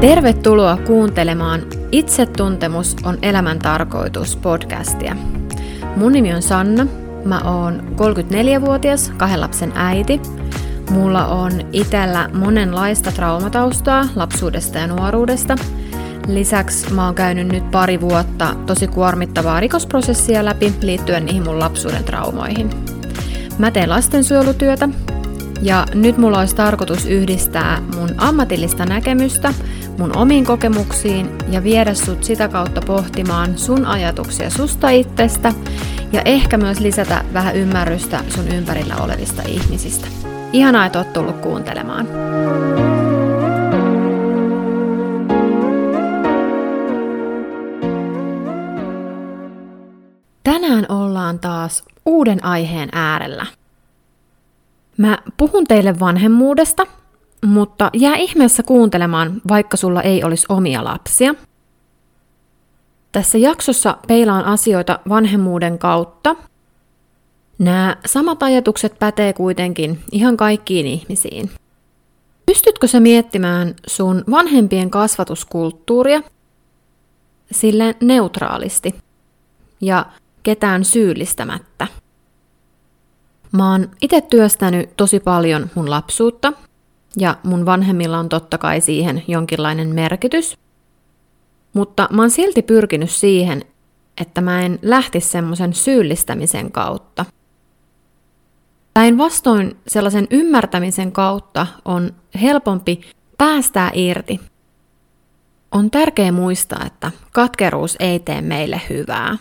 Tervetuloa kuuntelemaan Itsetuntemus on elämän tarkoitus podcastia. Mun nimi on Sanna, mä oon 34-vuotias, kahden lapsen äiti. Mulla on itellä monenlaista traumataustaa lapsuudesta ja nuoruudesta. Lisäksi mä oon käynyt nyt pari vuotta tosi kuormittavaa rikosprosessia läpi liittyen niihin mun lapsuuden traumoihin. Mä teen lastensuojelutyötä ja nyt mulla olisi tarkoitus yhdistää mun ammatillista näkemystä mun omiin kokemuksiin ja viedä sut sitä kautta pohtimaan sun ajatuksia susta itsestä ja ehkä myös lisätä vähän ymmärrystä sun ympärillä olevista ihmisistä. Ihanaa, että oot tullut kuuntelemaan. Tänään ollaan taas uuden aiheen äärellä. Mä puhun teille vanhemmuudesta – mutta jää ihmeessä kuuntelemaan, vaikka sulla ei olisi omia lapsia. Tässä jaksossa peilaan asioita vanhemmuuden kautta. Nämä samat ajatukset pätee kuitenkin ihan kaikkiin ihmisiin. Pystytkö sä miettimään sun vanhempien kasvatuskulttuuria sille neutraalisti ja ketään syyllistämättä? Mä oon itse työstänyt tosi paljon mun lapsuutta ja mun vanhemmilla on totta kai siihen jonkinlainen merkitys. Mutta mä oon silti pyrkinyt siihen, että mä en lähtisi semmoisen syyllistämisen kautta. Päinvastoin sellaisen ymmärtämisen kautta on helpompi päästää irti. On tärkeää muistaa, että katkeruus ei tee meille hyvää.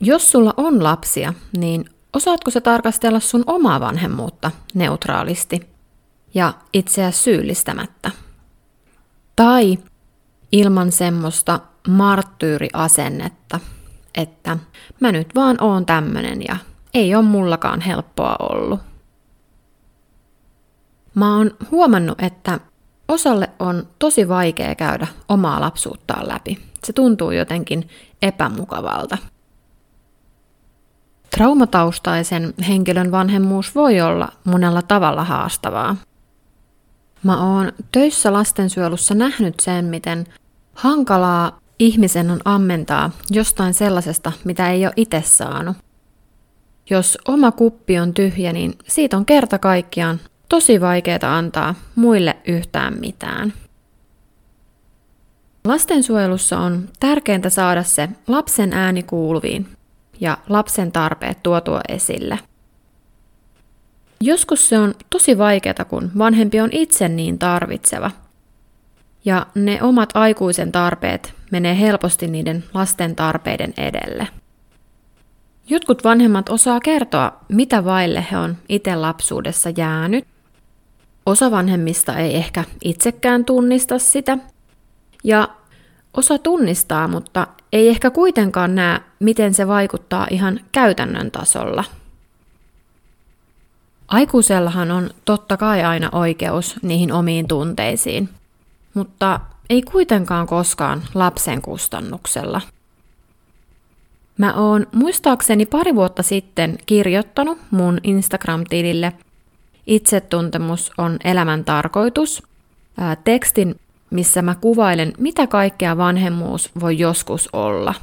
Jos sulla on lapsia, niin Osaatko sä tarkastella sun omaa vanhemmuutta neutraalisti ja itseä syyllistämättä? Tai ilman semmoista marttyyriasennetta, että mä nyt vaan oon tämmönen ja ei ole mullakaan helppoa ollut. Mä oon huomannut, että osalle on tosi vaikea käydä omaa lapsuuttaan läpi. Se tuntuu jotenkin epämukavalta. Traumataustaisen henkilön vanhemmuus voi olla monella tavalla haastavaa. Mä oon töissä lastensuojelussa nähnyt sen, miten hankalaa ihmisen on ammentaa jostain sellaisesta, mitä ei ole itse saanut. Jos oma kuppi on tyhjä, niin siitä on kerta kaikkiaan tosi vaikeaa antaa muille yhtään mitään. Lastensuojelussa on tärkeintä saada se lapsen ääni kuuluviin ja lapsen tarpeet tuotua esille. Joskus se on tosi vaikeaa, kun vanhempi on itse niin tarvitseva. Ja ne omat aikuisen tarpeet menee helposti niiden lasten tarpeiden edelle. Jotkut vanhemmat osaa kertoa, mitä vaille he on itse lapsuudessa jäänyt. Osa vanhemmista ei ehkä itsekään tunnista sitä. Ja osa tunnistaa, mutta ei ehkä kuitenkaan näe, miten se vaikuttaa ihan käytännön tasolla. Aikuisellahan on totta kai aina oikeus niihin omiin tunteisiin, mutta ei kuitenkaan koskaan lapsen kustannuksella. Mä oon muistaakseni pari vuotta sitten kirjoittanut mun Instagram-tilille Itsetuntemus on elämän tarkoitus tekstin, missä mä kuvailen, mitä kaikkea vanhemmuus voi joskus olla.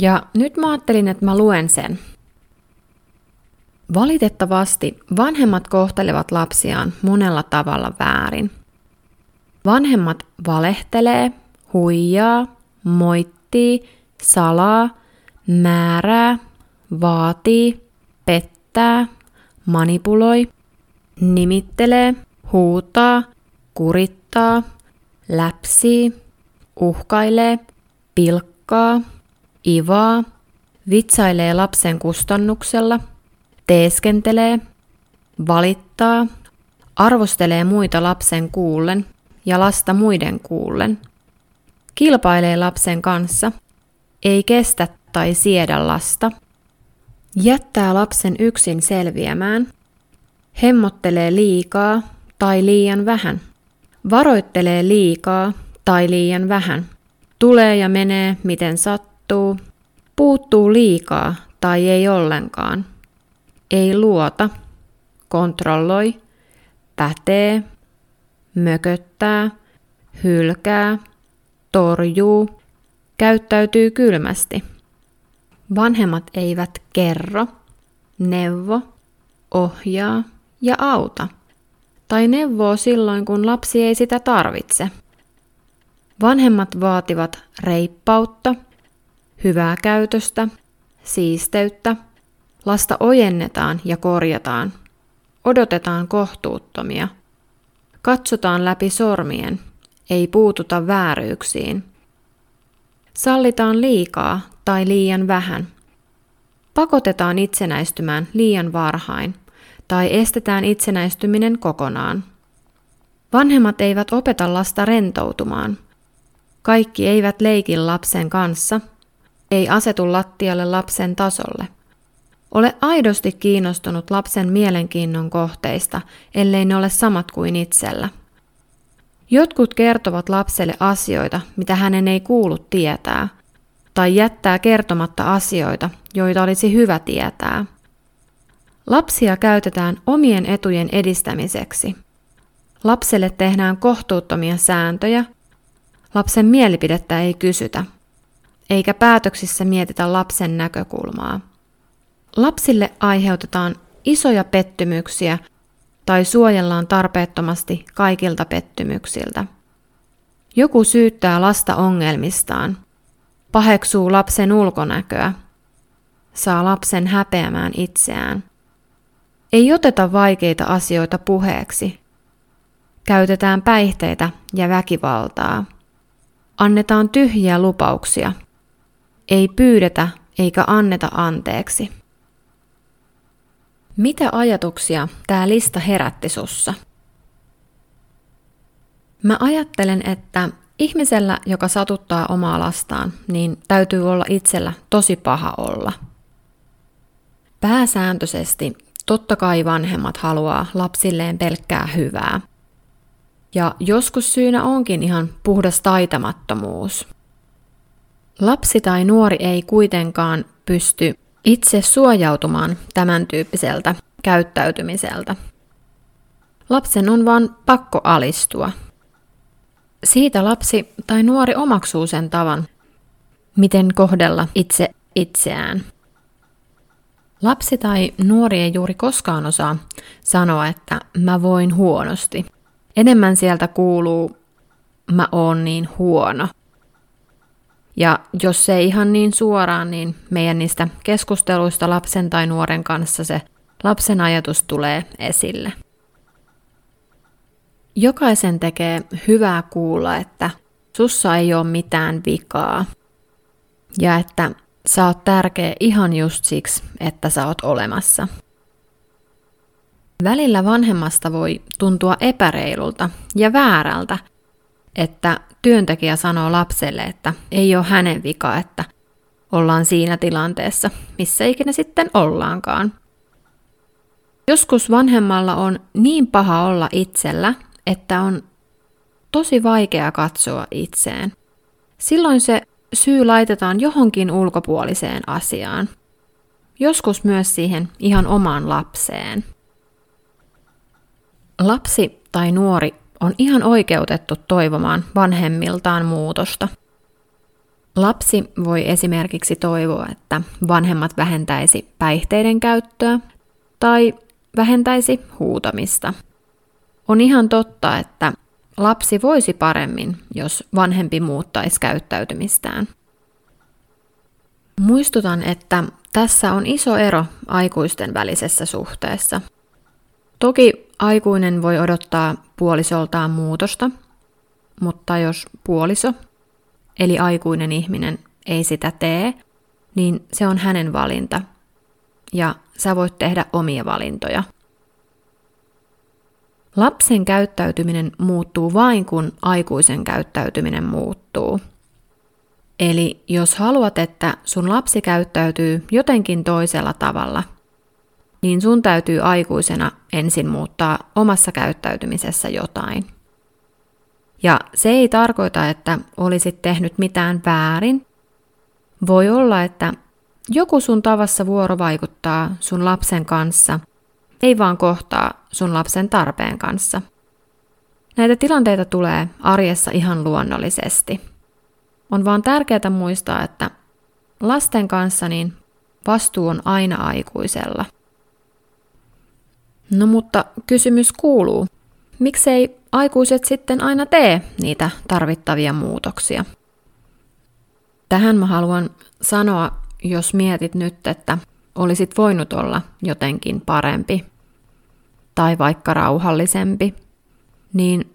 Ja nyt mä ajattelin, että mä luen sen. Valitettavasti vanhemmat kohtelevat lapsiaan monella tavalla väärin. Vanhemmat valehtelee, huijaa, moittii, salaa, määrää, vaatii, pettää, manipuloi, nimittelee, huutaa, kurittaa, läpsii, uhkailee, pilkkaa, ivaa, vitsailee lapsen kustannuksella, teeskentelee, valittaa, arvostelee muita lapsen kuullen ja lasta muiden kuullen, kilpailee lapsen kanssa, ei kestä tai siedä lasta, jättää lapsen yksin selviämään, hemmottelee liikaa tai liian vähän, Varoittelee liikaa tai liian vähän. Tulee ja menee miten sattuu. Puuttuu liikaa tai ei ollenkaan. Ei luota. Kontrolloi. Pätee. mököttää, hylkää, torjuu, käyttäytyy kylmästi. Vanhemmat eivät kerro, neuvo, ohjaa ja auta. Tai neuvoo silloin, kun lapsi ei sitä tarvitse. Vanhemmat vaativat reippautta, hyvää käytöstä, siisteyttä, lasta ojennetaan ja korjataan, odotetaan kohtuuttomia, katsotaan läpi sormien, ei puututa vääryyksiin, sallitaan liikaa tai liian vähän, pakotetaan itsenäistymään liian varhain tai estetään itsenäistyminen kokonaan. Vanhemmat eivät opeta lasta rentoutumaan – kaikki eivät leiki lapsen kanssa, ei asetu lattialle lapsen tasolle. Ole aidosti kiinnostunut lapsen mielenkiinnon kohteista, ellei ne ole samat kuin itsellä. Jotkut kertovat lapselle asioita, mitä hänen ei kuulu tietää, tai jättää kertomatta asioita, joita olisi hyvä tietää. Lapsia käytetään omien etujen edistämiseksi. Lapselle tehdään kohtuuttomia sääntöjä, Lapsen mielipidettä ei kysytä, eikä päätöksissä mietitä lapsen näkökulmaa. Lapsille aiheutetaan isoja pettymyksiä tai suojellaan tarpeettomasti kaikilta pettymyksiltä. Joku syyttää lasta ongelmistaan, paheksuu lapsen ulkonäköä, saa lapsen häpeämään itseään. Ei oteta vaikeita asioita puheeksi. Käytetään päihteitä ja väkivaltaa. Annetaan tyhjiä lupauksia. Ei pyydetä eikä anneta anteeksi. Mitä ajatuksia tämä lista herätti sussa? Mä ajattelen, että ihmisellä, joka satuttaa omaa lastaan, niin täytyy olla itsellä tosi paha olla. Pääsääntöisesti totta kai vanhemmat haluaa lapsilleen pelkkää hyvää – ja joskus syynä onkin ihan puhdas taitamattomuus. Lapsi tai nuori ei kuitenkaan pysty itse suojautumaan tämän tyyppiseltä käyttäytymiseltä. Lapsen on vain pakko alistua. Siitä lapsi tai nuori omaksuu sen tavan, miten kohdella itse itseään. Lapsi tai nuori ei juuri koskaan osaa sanoa, että mä voin huonosti – enemmän sieltä kuuluu, mä oon niin huono. Ja jos se ei ihan niin suoraan, niin meidän niistä keskusteluista lapsen tai nuoren kanssa se lapsen ajatus tulee esille. Jokaisen tekee hyvää kuulla, että sussa ei ole mitään vikaa ja että sä oot tärkeä ihan just siksi, että sä oot olemassa. Välillä vanhemmasta voi tuntua epäreilulta ja väärältä, että työntekijä sanoo lapselle, että ei ole hänen vika, että ollaan siinä tilanteessa, missä ikinä sitten ollaankaan. Joskus vanhemmalla on niin paha olla itsellä, että on tosi vaikea katsoa itseen. Silloin se syy laitetaan johonkin ulkopuoliseen asiaan. Joskus myös siihen ihan omaan lapseen. Lapsi tai nuori on ihan oikeutettu toivomaan vanhemmiltaan muutosta. Lapsi voi esimerkiksi toivoa, että vanhemmat vähentäisi päihteiden käyttöä tai vähentäisi huutamista. On ihan totta, että lapsi voisi paremmin, jos vanhempi muuttaisi käyttäytymistään. Muistutan, että tässä on iso ero aikuisten välisessä suhteessa. Toki Aikuinen voi odottaa puolisoltaan muutosta, mutta jos puoliso, eli aikuinen ihminen, ei sitä tee, niin se on hänen valinta. Ja sä voit tehdä omia valintoja. Lapsen käyttäytyminen muuttuu vain, kun aikuisen käyttäytyminen muuttuu. Eli jos haluat, että sun lapsi käyttäytyy jotenkin toisella tavalla – niin sun täytyy aikuisena ensin muuttaa omassa käyttäytymisessä jotain. Ja se ei tarkoita, että olisit tehnyt mitään väärin. Voi olla, että joku sun tavassa vuorovaikuttaa sun lapsen kanssa, ei vaan kohtaa sun lapsen tarpeen kanssa. Näitä tilanteita tulee arjessa ihan luonnollisesti. On vaan tärkeää muistaa, että lasten kanssa niin vastuu on aina aikuisella. No mutta kysymys kuuluu, miksei aikuiset sitten aina tee niitä tarvittavia muutoksia? Tähän mä haluan sanoa, jos mietit nyt, että olisit voinut olla jotenkin parempi tai vaikka rauhallisempi, niin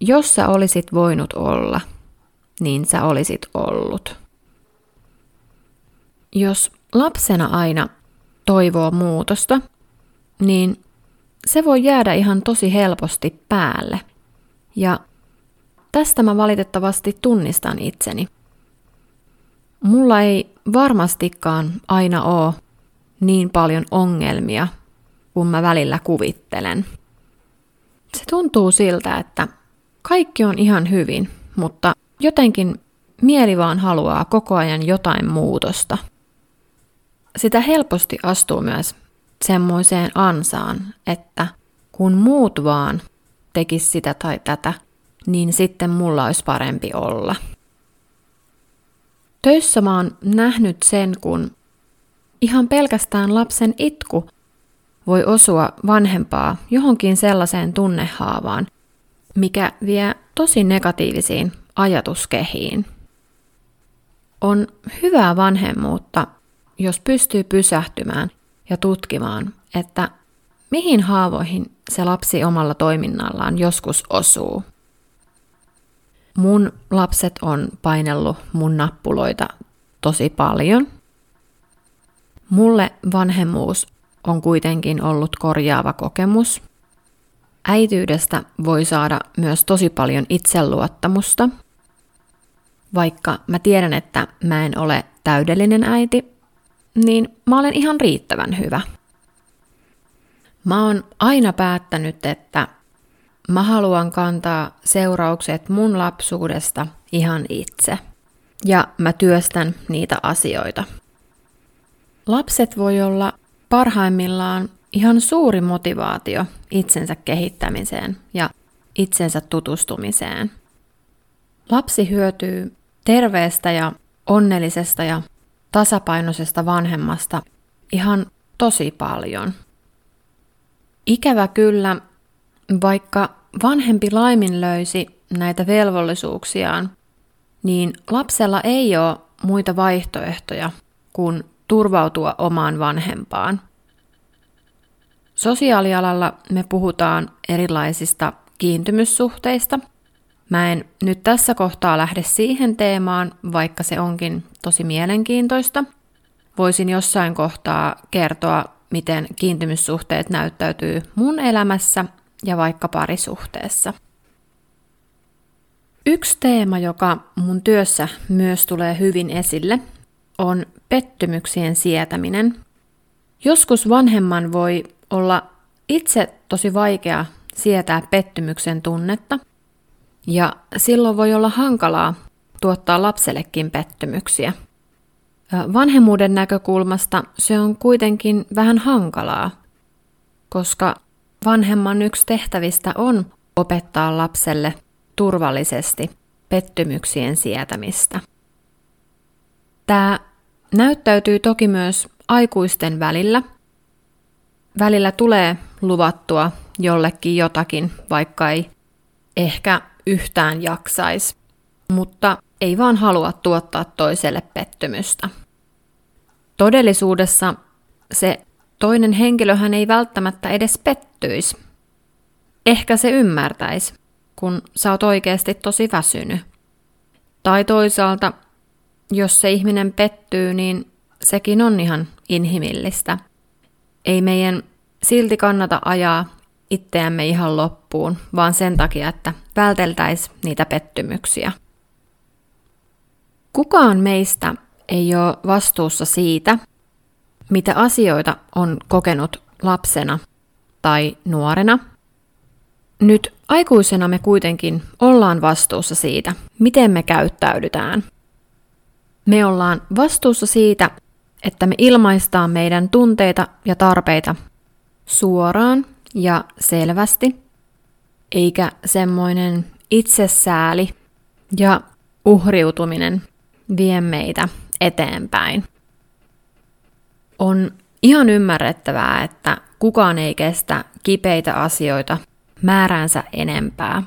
jos sä olisit voinut olla, niin sä olisit ollut. Jos lapsena aina toivoo muutosta, niin se voi jäädä ihan tosi helposti päälle. Ja tästä mä valitettavasti tunnistan itseni. Mulla ei varmastikaan aina ole niin paljon ongelmia kuin mä välillä kuvittelen. Se tuntuu siltä, että kaikki on ihan hyvin, mutta jotenkin mieli vaan haluaa koko ajan jotain muutosta. Sitä helposti astuu myös semmoiseen ansaan, että kun muut vaan tekis sitä tai tätä, niin sitten mulla olisi parempi olla. Töissä mä oon nähnyt sen, kun ihan pelkästään lapsen itku voi osua vanhempaa johonkin sellaiseen tunnehaavaan, mikä vie tosi negatiivisiin ajatuskehiin. On hyvää vanhemmuutta, jos pystyy pysähtymään ja tutkimaan, että mihin haavoihin se lapsi omalla toiminnallaan joskus osuu. Mun lapset on painellut mun nappuloita tosi paljon. Mulle vanhemmuus on kuitenkin ollut korjaava kokemus. Äityydestä voi saada myös tosi paljon itseluottamusta. Vaikka mä tiedän, että mä en ole täydellinen äiti, niin mä olen ihan riittävän hyvä. Mä oon aina päättänyt, että mä haluan kantaa seuraukset mun lapsuudesta ihan itse. Ja mä työstän niitä asioita. Lapset voi olla parhaimmillaan ihan suuri motivaatio itsensä kehittämiseen ja itsensä tutustumiseen. Lapsi hyötyy terveestä ja onnellisesta ja tasapainoisesta vanhemmasta ihan tosi paljon. Ikävä kyllä, vaikka vanhempi laiminlöisi näitä velvollisuuksiaan, niin lapsella ei ole muita vaihtoehtoja kuin turvautua omaan vanhempaan. Sosiaalialalla me puhutaan erilaisista kiintymyssuhteista. Mä en nyt tässä kohtaa lähde siihen teemaan, vaikka se onkin tosi mielenkiintoista. Voisin jossain kohtaa kertoa, miten kiintymyssuhteet näyttäytyy mun elämässä ja vaikka parisuhteessa. Yksi teema, joka mun työssä myös tulee hyvin esille, on pettymyksien sietäminen. Joskus vanhemman voi olla itse tosi vaikea sietää pettymyksen tunnetta, ja silloin voi olla hankalaa tuottaa lapsellekin pettymyksiä. Vanhemmuuden näkökulmasta se on kuitenkin vähän hankalaa, koska vanhemman yksi tehtävistä on opettaa lapselle turvallisesti pettymyksien sietämistä. Tämä näyttäytyy toki myös aikuisten välillä. Välillä tulee luvattua jollekin jotakin, vaikka ei ehkä yhtään jaksaisi, mutta ei vaan halua tuottaa toiselle pettymystä. Todellisuudessa se toinen henkilöhän ei välttämättä edes pettyisi. Ehkä se ymmärtäisi, kun sä oot oikeasti tosi väsynyt. Tai toisaalta jos se ihminen pettyy, niin sekin on ihan inhimillistä. Ei meidän silti kannata ajaa itseämme ihan loppuun, vaan sen takia, että välteltäis niitä pettymyksiä. Kukaan meistä ei ole vastuussa siitä, mitä asioita on kokenut lapsena tai nuorena. Nyt aikuisena me kuitenkin ollaan vastuussa siitä, miten me käyttäydytään. Me ollaan vastuussa siitä, että me ilmaistaan meidän tunteita ja tarpeita suoraan ja selvästi, eikä semmoinen itsesääli ja uhriutuminen vie meitä eteenpäin. On ihan ymmärrettävää, että kukaan ei kestä kipeitä asioita määräänsä enempää.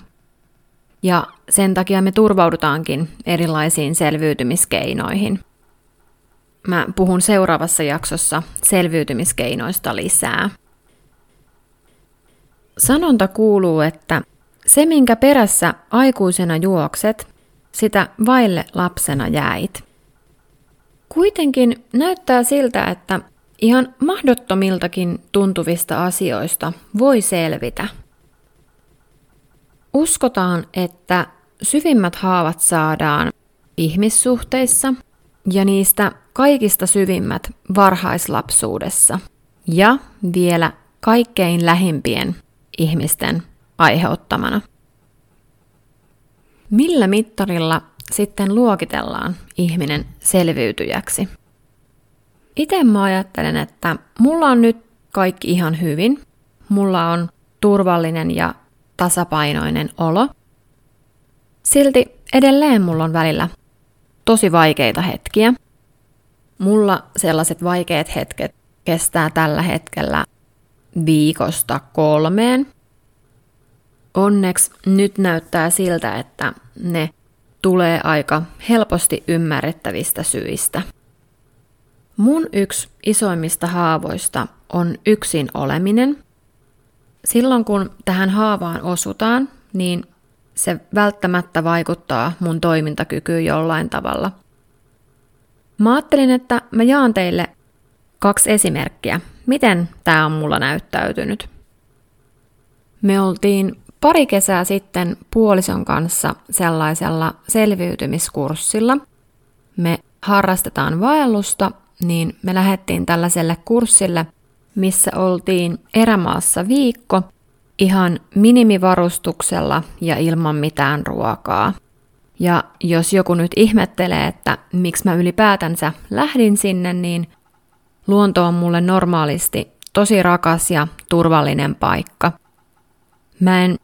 Ja sen takia me turvaudutaankin erilaisiin selviytymiskeinoihin. Mä puhun seuraavassa jaksossa selviytymiskeinoista lisää. Sanonta kuuluu, että se minkä perässä aikuisena juokset, sitä vaille lapsena jäit. Kuitenkin näyttää siltä, että ihan mahdottomiltakin tuntuvista asioista voi selvitä. Uskotaan, että syvimmät haavat saadaan ihmissuhteissa ja niistä kaikista syvimmät varhaislapsuudessa ja vielä kaikkein lähimpien ihmisten aiheuttamana. Millä mittarilla sitten luokitellaan ihminen selviytyjäksi? Itse mä ajattelen, että mulla on nyt kaikki ihan hyvin. Mulla on turvallinen ja tasapainoinen olo. Silti edelleen mulla on välillä tosi vaikeita hetkiä. Mulla sellaiset vaikeat hetket kestää tällä hetkellä viikosta kolmeen. Onneksi nyt näyttää siltä, että ne tulee aika helposti ymmärrettävistä syistä. Mun yksi isoimmista haavoista on yksin oleminen. Silloin kun tähän haavaan osutaan, niin se välttämättä vaikuttaa mun toimintakykyyn jollain tavalla. Mä ajattelin, että mä jaan teille kaksi esimerkkiä, miten tämä on mulla näyttäytynyt. Me oltiin pari kesää sitten puolison kanssa sellaisella selviytymiskurssilla. Me harrastetaan vaellusta, niin me lähdettiin tällaiselle kurssille, missä oltiin erämaassa viikko ihan minimivarustuksella ja ilman mitään ruokaa. Ja jos joku nyt ihmettelee, että miksi mä ylipäätänsä lähdin sinne, niin luonto on mulle normaalisti tosi rakas ja turvallinen paikka. Mä en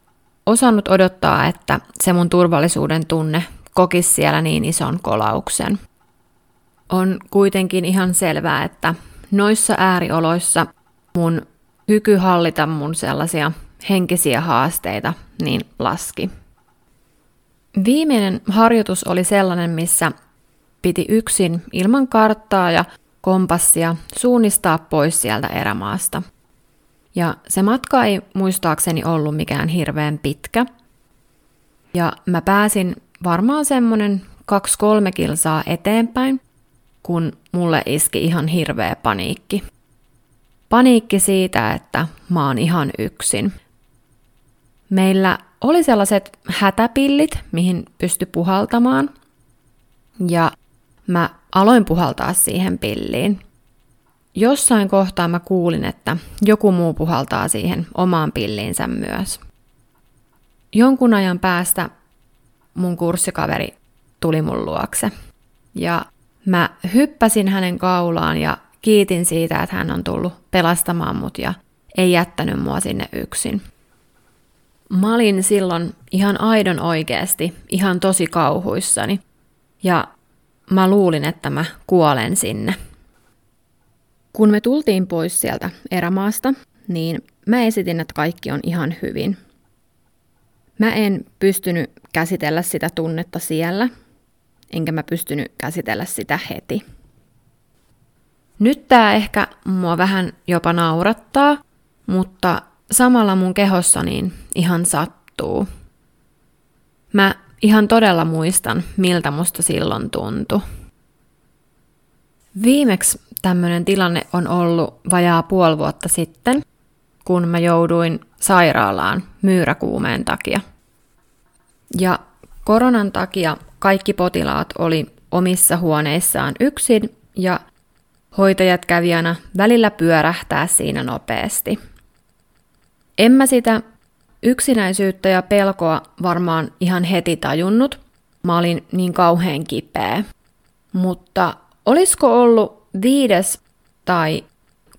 osannut odottaa, että se mun turvallisuuden tunne kokisi siellä niin ison kolauksen. On kuitenkin ihan selvää, että noissa äärioloissa mun kyky hallita mun sellaisia henkisiä haasteita niin laski. Viimeinen harjoitus oli sellainen, missä piti yksin ilman karttaa ja kompassia suunnistaa pois sieltä erämaasta – ja se matka ei muistaakseni ollut mikään hirveän pitkä. Ja mä pääsin varmaan semmonen kaksi-kolme kilsaa eteenpäin, kun mulle iski ihan hirveä paniikki. Paniikki siitä, että mä oon ihan yksin. Meillä oli sellaiset hätäpillit, mihin pysty puhaltamaan. Ja mä aloin puhaltaa siihen pilliin – Jossain kohtaa mä kuulin, että joku muu puhaltaa siihen omaan pilliinsä myös. Jonkun ajan päästä mun kurssikaveri tuli mun luokse. Ja mä hyppäsin hänen kaulaan ja kiitin siitä, että hän on tullut pelastamaan mut ja ei jättänyt mua sinne yksin. Mä olin silloin ihan aidon oikeasti, ihan tosi kauhuissani. Ja mä luulin, että mä kuolen sinne. Kun me tultiin pois sieltä erämaasta, niin mä esitin, että kaikki on ihan hyvin. Mä en pystynyt käsitellä sitä tunnetta siellä, enkä mä pystynyt käsitellä sitä heti. Nyt tää ehkä mua vähän jopa naurattaa, mutta samalla mun kehossa niin ihan sattuu. Mä ihan todella muistan, miltä musta silloin tuntui. Viimeksi tämmöinen tilanne on ollut vajaa puoli vuotta sitten, kun mä jouduin sairaalaan myyräkuumeen takia. Ja koronan takia kaikki potilaat oli omissa huoneissaan yksin ja hoitajat kävi aina välillä pyörähtää siinä nopeasti. En mä sitä yksinäisyyttä ja pelkoa varmaan ihan heti tajunnut. Mä olin niin kauhean kipeä. Mutta olisiko ollut viides tai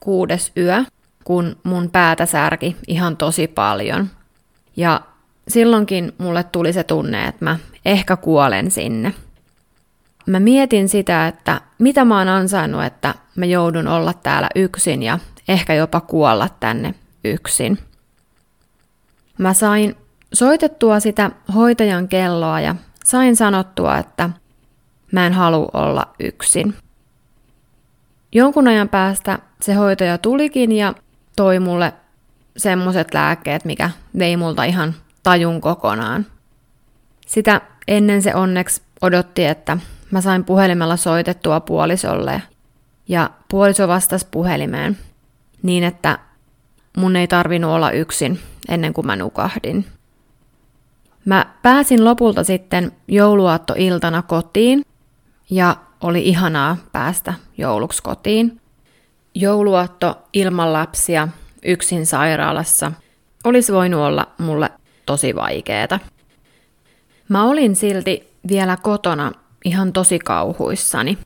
kuudes yö, kun mun päätä särki ihan tosi paljon. Ja silloinkin mulle tuli se tunne, että mä ehkä kuolen sinne. Mä mietin sitä, että mitä mä oon ansainnut, että mä joudun olla täällä yksin ja ehkä jopa kuolla tänne yksin. Mä sain soitettua sitä hoitajan kelloa ja sain sanottua, että mä en halua olla yksin. Jonkun ajan päästä se hoitaja tulikin ja toi mulle semmoset lääkkeet, mikä vei multa ihan tajun kokonaan. Sitä ennen se onneksi odotti, että mä sain puhelimella soitettua puolisolle ja puoliso vastasi puhelimeen niin, että mun ei tarvinnut olla yksin ennen kuin mä nukahdin. Mä pääsin lopulta sitten jouluaattoiltana kotiin ja oli ihanaa päästä jouluksi kotiin. Jouluaatto ilman lapsia yksin sairaalassa olisi voinut olla mulle tosi vaikeeta. Mä olin silti vielä kotona ihan tosi kauhuissani.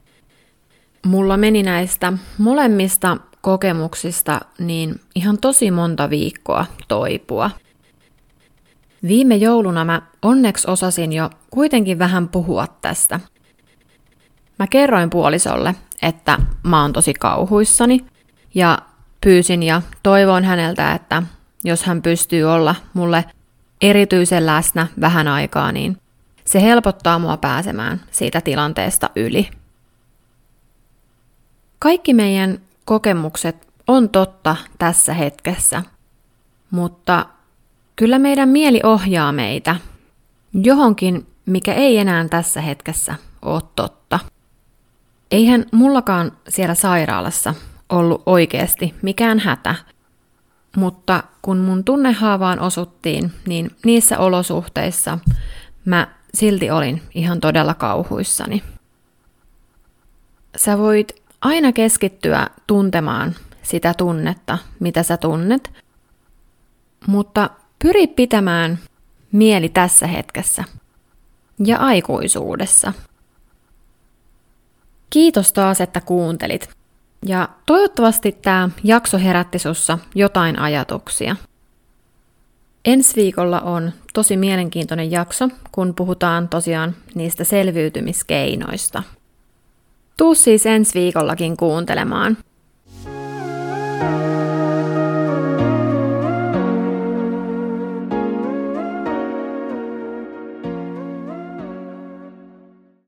Mulla meni näistä molemmista kokemuksista niin ihan tosi monta viikkoa toipua. Viime jouluna mä onneksi osasin jo kuitenkin vähän puhua tästä. Mä kerroin puolisolle, että mä oon tosi kauhuissani ja pyysin ja toivoin häneltä, että jos hän pystyy olla mulle erityisen läsnä vähän aikaa, niin se helpottaa mua pääsemään siitä tilanteesta yli. Kaikki meidän kokemukset on totta tässä hetkessä, mutta kyllä meidän mieli ohjaa meitä johonkin, mikä ei enää tässä hetkessä ole totta. Eihän mullakaan siellä sairaalassa ollut oikeasti mikään hätä, mutta kun mun tunnehaavaan osuttiin, niin niissä olosuhteissa mä silti olin ihan todella kauhuissani. Sä voit aina keskittyä tuntemaan sitä tunnetta, mitä sä tunnet, mutta pyri pitämään mieli tässä hetkessä ja aikuisuudessa. Kiitos taas, että kuuntelit. Ja toivottavasti tämä jakso herätti sussa jotain ajatuksia. Ensi viikolla on tosi mielenkiintoinen jakso, kun puhutaan tosiaan niistä selviytymiskeinoista. Tuu siis ensi viikollakin kuuntelemaan. thank you